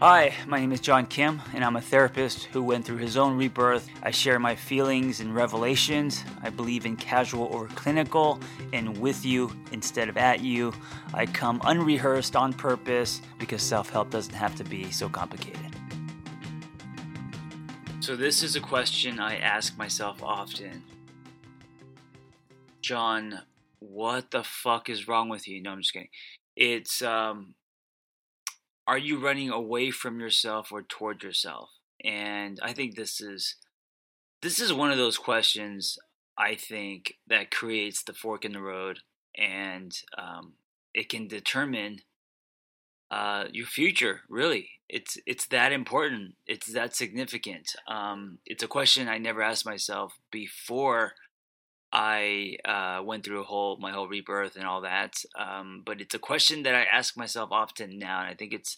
Hi, my name is John Kim, and I'm a therapist who went through his own rebirth. I share my feelings and revelations. I believe in casual over clinical and with you instead of at you. I come unrehearsed on purpose because self help doesn't have to be so complicated. So, this is a question I ask myself often John, what the fuck is wrong with you? No, I'm just kidding. It's, um, are you running away from yourself or toward yourself? And I think this is this is one of those questions I think that creates the fork in the road, and um, it can determine uh, your future. Really, it's it's that important. It's that significant. Um, it's a question I never asked myself before I uh, went through a whole my whole rebirth and all that. Um, but it's a question that I ask myself often now, and I think it's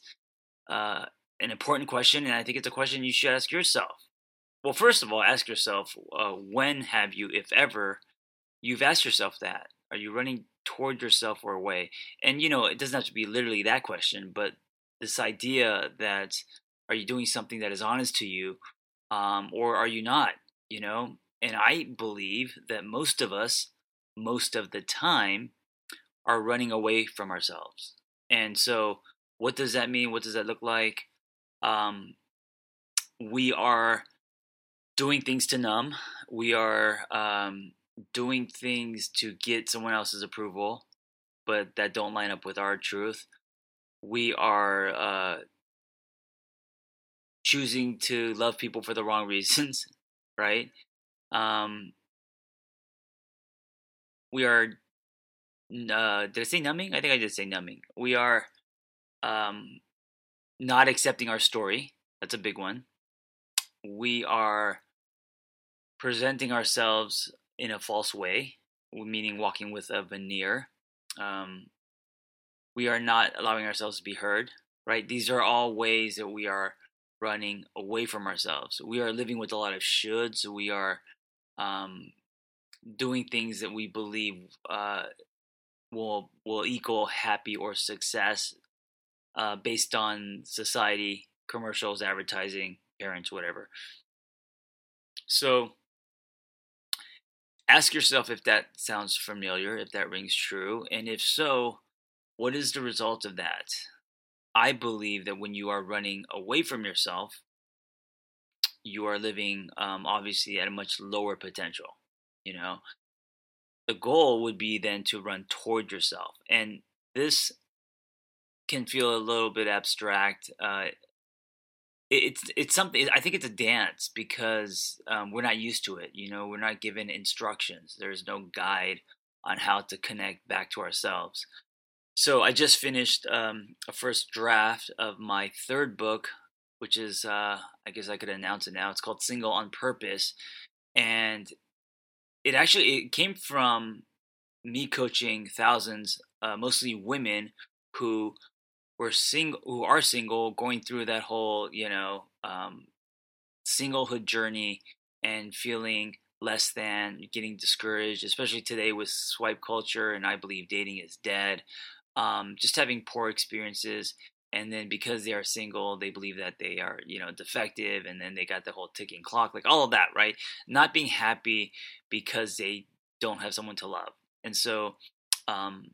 uh, an important question, and I think it's a question you should ask yourself. Well, first of all, ask yourself uh, when have you, if ever, you've asked yourself that? Are you running toward yourself or away? And you know, it doesn't have to be literally that question, but this idea that are you doing something that is honest to you, um, or are you not? You know, and I believe that most of us, most of the time, are running away from ourselves. And so, what does that mean? What does that look like? Um, we are doing things to numb. We are um, doing things to get someone else's approval, but that don't line up with our truth. We are uh, choosing to love people for the wrong reasons, right? Um, we are. Uh, did I say numbing? I think I did say numbing. We are um, not accepting our story. That's a big one. We are presenting ourselves in a false way, meaning walking with a veneer. Um, we are not allowing ourselves to be heard, right? These are all ways that we are running away from ourselves. We are living with a lot of shoulds. We are um, doing things that we believe uh, will will equal happy or success uh, based on society, commercials, advertising, parents, whatever. So ask yourself if that sounds familiar, if that rings true, and if so, what is the result of that? I believe that when you are running away from yourself, you are living um, obviously at a much lower potential. You know, the goal would be then to run toward yourself, and this can feel a little bit abstract. Uh, it's it's something. I think it's a dance because um, we're not used to it. You know, we're not given instructions. There's no guide on how to connect back to ourselves. So I just finished um, a first draft of my third book which is uh, I guess I could announce it now. It's called Single on Purpose, and it actually it came from me coaching thousands, uh, mostly women who were single, who are single, going through that whole you know um, singlehood journey and feeling less than, getting discouraged, especially today with swipe culture, and I believe dating is dead. Um, just having poor experiences and then because they are single they believe that they are you know defective and then they got the whole ticking clock like all of that right? Not being happy because they don't have someone to love and so um,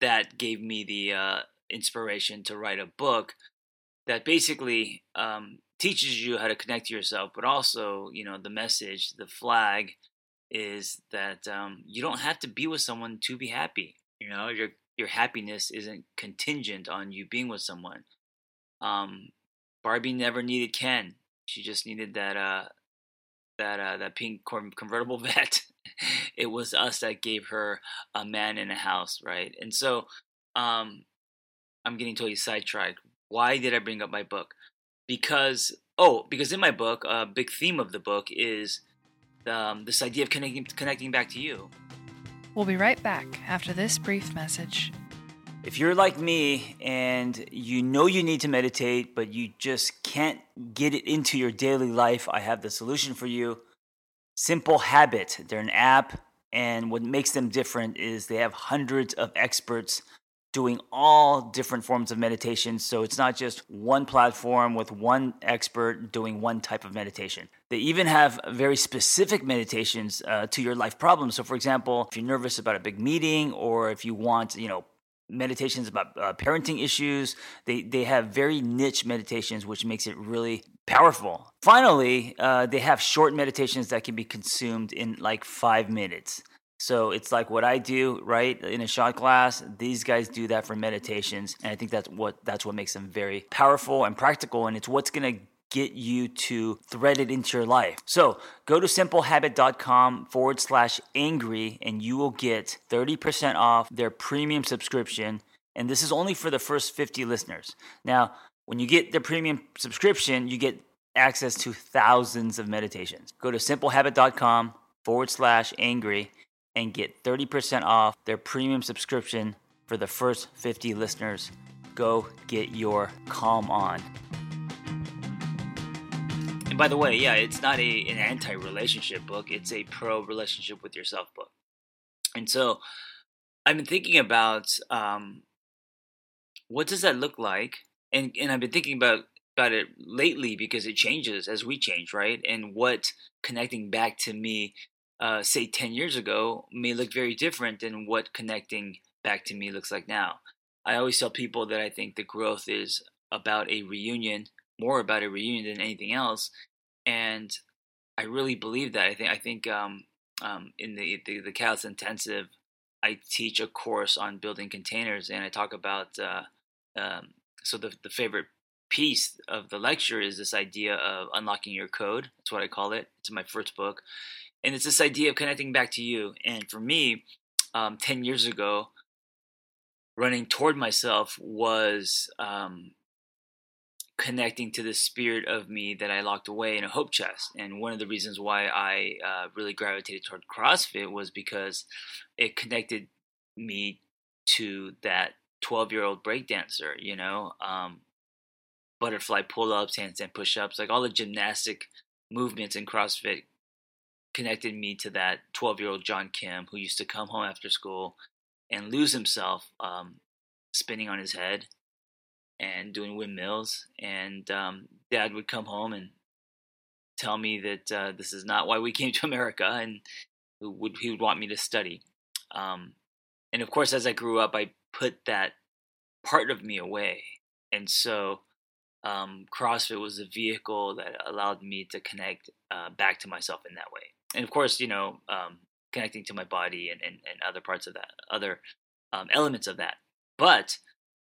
that gave me the uh, inspiration to write a book that basically um, teaches you how to connect to yourself but also you know the message the flag is that um, you don't have to be with someone to be happy you know you're your happiness isn't contingent on you being with someone. Um, Barbie never needed Ken. She just needed that uh, that uh, that pink convertible vet. it was us that gave her a man in a house, right? And so, um, I'm getting totally sidetracked. Why did I bring up my book? Because oh, because in my book, a big theme of the book is um, this idea of connecting connecting back to you. We'll be right back after this brief message. If you're like me and you know you need to meditate, but you just can't get it into your daily life, I have the solution for you. Simple Habit. They're an app, and what makes them different is they have hundreds of experts doing all different forms of meditation. So it's not just one platform with one expert doing one type of meditation. They even have very specific meditations uh, to your life problems. So, for example, if you're nervous about a big meeting or if you want, you know, meditations about uh, parenting issues. They they have very niche meditations, which makes it really powerful. Finally, uh, they have short meditations that can be consumed in like five minutes. So it's like what I do, right? In a shot glass. these guys do that for meditations, and I think that's what that's what makes them very powerful and practical, and it's what's gonna get you to thread it into your life. So go to simplehabit.com forward slash angry and you will get 30% off their premium subscription. And this is only for the first 50 listeners. Now, when you get the premium subscription, you get access to thousands of meditations. Go to simplehabit.com forward slash angry and get 30% off their premium subscription for the first 50 listeners. Go get your calm on And by the way, yeah, it's not a an anti-relationship book. It's a pro-relationship with yourself book. And so, I've been thinking about um, what does that look like, and and I've been thinking about about it lately because it changes as we change, right? And what connecting back to me, uh, say ten years ago, may look very different than what connecting back to me looks like now. I always tell people that I think the growth is about a reunion, more about a reunion than anything else, and I really believe that. I think I think um, um, in the, the the Catalyst Intensive, I teach a course on building containers, and I talk about uh, um, so the the favorite piece of the lecture is this idea of unlocking your code. That's what I call it. It's my first book, and it's this idea of connecting back to you. And for me, um, ten years ago, running toward myself was um, connecting to the spirit of me that I locked away in a hope chest. And one of the reasons why I uh, really gravitated toward CrossFit was because it connected me to that 12 year old breakdancer, you know, um, butterfly pull ups, handstand push ups, like all the gymnastic movements in CrossFit connected me to that 12 year old John Kim who used to come home after school and lose himself um, spinning on his head and doing windmills. And um, dad would come home and tell me that uh, this is not why we came to America, and would he would want me to study. Um, and of course, as I grew up, I put that part of me away, and so um, CrossFit was a vehicle that allowed me to connect uh, back to myself in that way. And of course, you know, um, connecting to my body and, and, and other parts of that, other um, elements of that. But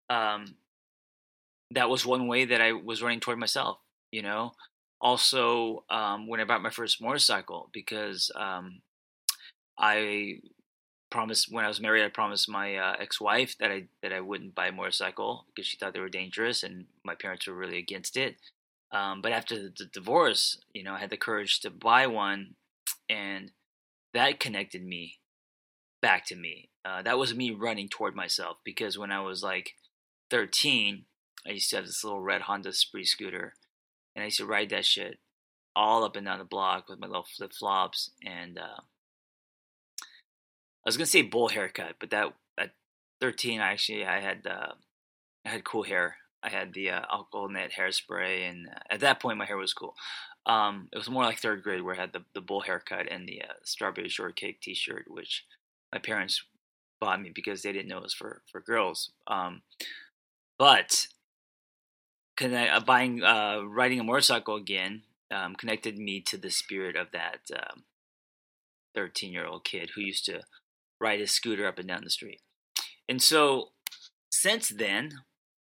um, that was one way that I was running toward myself, you know. Also, um, when I bought my first motorcycle, because um, I promised when I was married, I promised my uh, ex-wife that I that I wouldn't buy a motorcycle because she thought they were dangerous, and my parents were really against it. Um, but after the, the divorce, you know, I had the courage to buy one, and that connected me back to me. Uh, that was me running toward myself because when I was like 13, I used to have this little red Honda Spree scooter, and I used to ride that shit all up and down the block with my little flip flops. And uh, I was gonna say bull haircut, but that at 13, I actually I had uh, I had cool hair. I had the uh, Aqua Net hairspray, and uh, at that point, my hair was cool. Um, it was more like third grade where I had the, the bull haircut and the uh, strawberry shortcake T-shirt, which my parents bought me because they didn't know it was for for girls. Um, but uh, buying uh, riding a motorcycle again um, connected me to the spirit of that um, 13 year old kid who used to ride his scooter up and down the street. And so since then,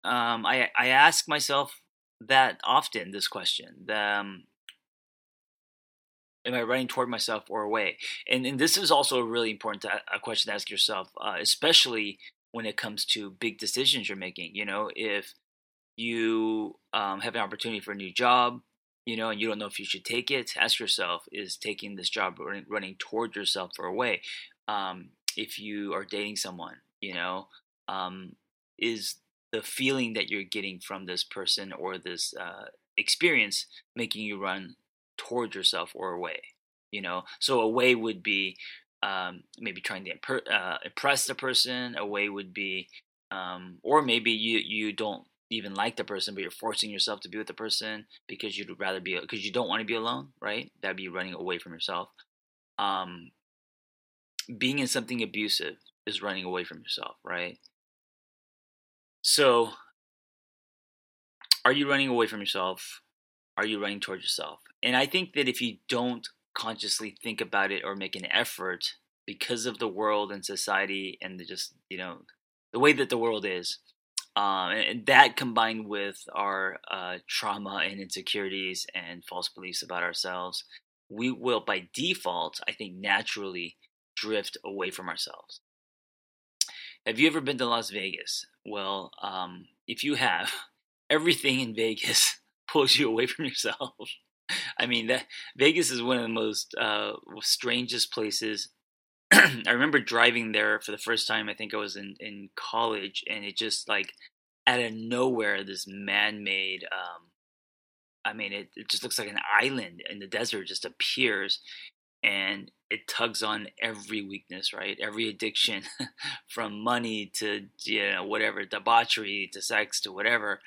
um, I, I ask myself that often this question um, Am I running toward myself or away? And, and this is also a really important to, a question to ask yourself, uh, especially when it comes to big decisions you're making. You know, if you um, have an opportunity for a new job, you know, and you don't know if you should take it, ask yourself, is taking this job running, running toward yourself or away? Um, if you are dating someone, you know, um, is the feeling that you're getting from this person or this uh, experience making you run toward yourself or away? You know, so away would be um, maybe trying to imper- uh, impress the person. Away would be um, or maybe you you don't even like the person, but you're forcing yourself to be with the person because you'd rather be because you don't want to be alone, right? That'd be running away from yourself. Um, being in something abusive is running away from yourself, right? So, are you running away from yourself? Are you running towards yourself? And I think that if you don't consciously think about it or make an effort because of the world and society and the just, you know, the way that the world is, um, and that combined with our uh, trauma and insecurities and false beliefs about ourselves, we will by default, I think, naturally drift away from ourselves. Have you ever been to Las Vegas? Well, um, if you have, everything in Vegas pulls you away from yourself. I mean, that Vegas is one of the most uh, strangest places I remember driving there for the first time. I think I was in in college, and it just like out of nowhere, this man-made. Um, I mean, it, it just looks like an island in the desert just appears, and it tugs on every weakness, right? Every addiction, from money to you know whatever debauchery to sex to whatever.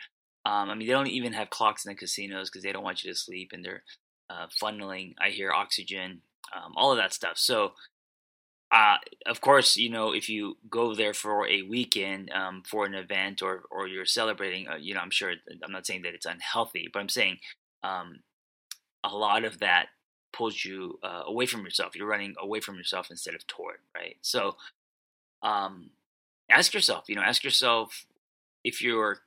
Um, I mean, they don't even have clocks in the casinos because they don't want you to sleep, and they're uh, funneling. I hear oxygen, um, all of that stuff. So uh, of course, you know, if you go there for a weekend um, for an event or or you're celebrating, uh, you know, I'm sure I'm not saying that it's unhealthy, but I'm saying um, a lot of that pulls you uh, away from yourself. You're running away from yourself instead of toward, right? So, um, ask yourself, you know, ask yourself if you're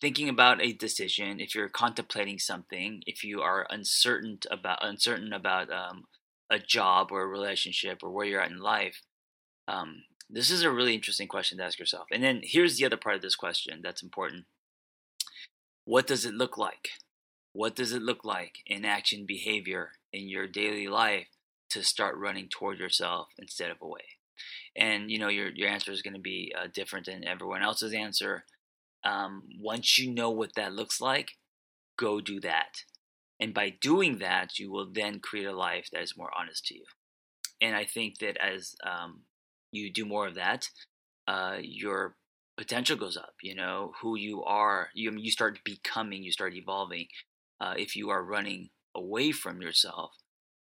thinking about a decision, if you're contemplating something, if you are uncertain about uncertain about um, a job or a relationship or where you're at in life? Um, this is a really interesting question to ask yourself. And then here's the other part of this question that's important. What does it look like? What does it look like in action behavior in your daily life to start running toward yourself instead of away? And you know your your answer is going to be uh, different than everyone else's answer. Um, once you know what that looks like, go do that. And by doing that, you will then create a life that is more honest to you. And I think that as um, you do more of that, uh, your potential goes up. You know who you are. You you start becoming. You start evolving. Uh, if you are running away from yourself,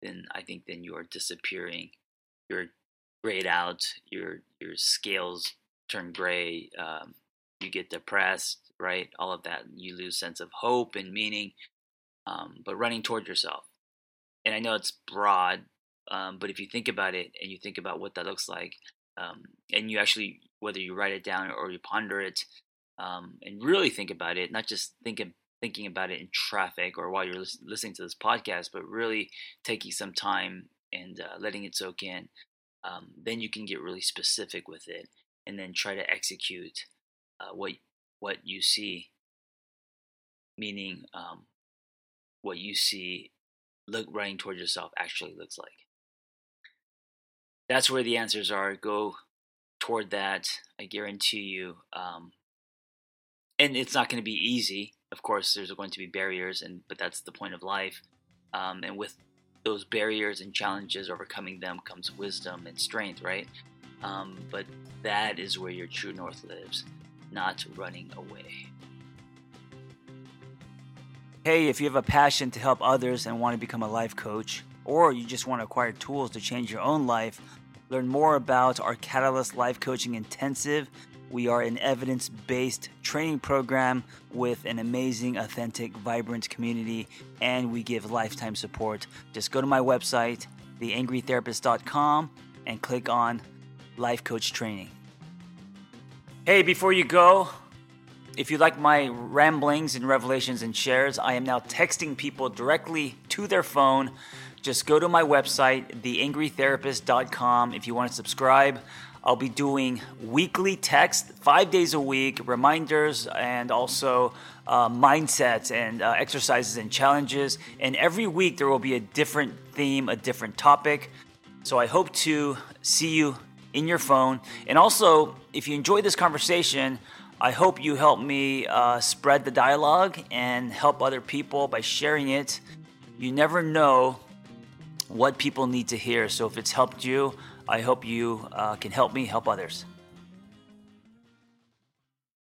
then I think then you are disappearing. You're grayed out. Your your scales turn gray. Um, you get depressed. Right, all of that. You lose sense of hope and meaning um, but running toward yourself. And I know it's broad, um, but if you think about it and you think about what that looks like, um, and you actually, whether you write it down or you ponder it, um, and really think about it, not just thinking thinking about it in traffic or while you're listening to this podcast, but really taking some time and uh, letting it soak in, um, then you can get really specific with it, and then try to execute uh, what what you see. Meaning, um, what you see look running towards yourself actually looks like. That's where the answers are. Go toward that. I guarantee you. Um, and it's not going to be easy. Of course, there's going to be barriers, and but that's the point of life. Um, and with those barriers and challenges, overcoming them comes wisdom and strength, right? Um, but that is where your true north lives, not running away. Hey, if you have a passion to help others and want to become a life coach, or you just want to acquire tools to change your own life, learn more about our Catalyst Life Coaching Intensive. We are an evidence based training program with an amazing, authentic, vibrant community, and we give lifetime support. Just go to my website, theangrytherapist.com, and click on Life Coach Training. Hey, before you go, if you like my ramblings and revelations and shares, I am now texting people directly to their phone. Just go to my website, theangrytherapist.com. If you want to subscribe, I'll be doing weekly text, five days a week, reminders, and also uh, mindsets and uh, exercises and challenges. And every week there will be a different theme, a different topic. So I hope to see you in your phone. And also, if you enjoy this conversation, I hope you help me uh, spread the dialogue and help other people by sharing it. You never know what people need to hear. So if it's helped you, I hope you uh, can help me help others.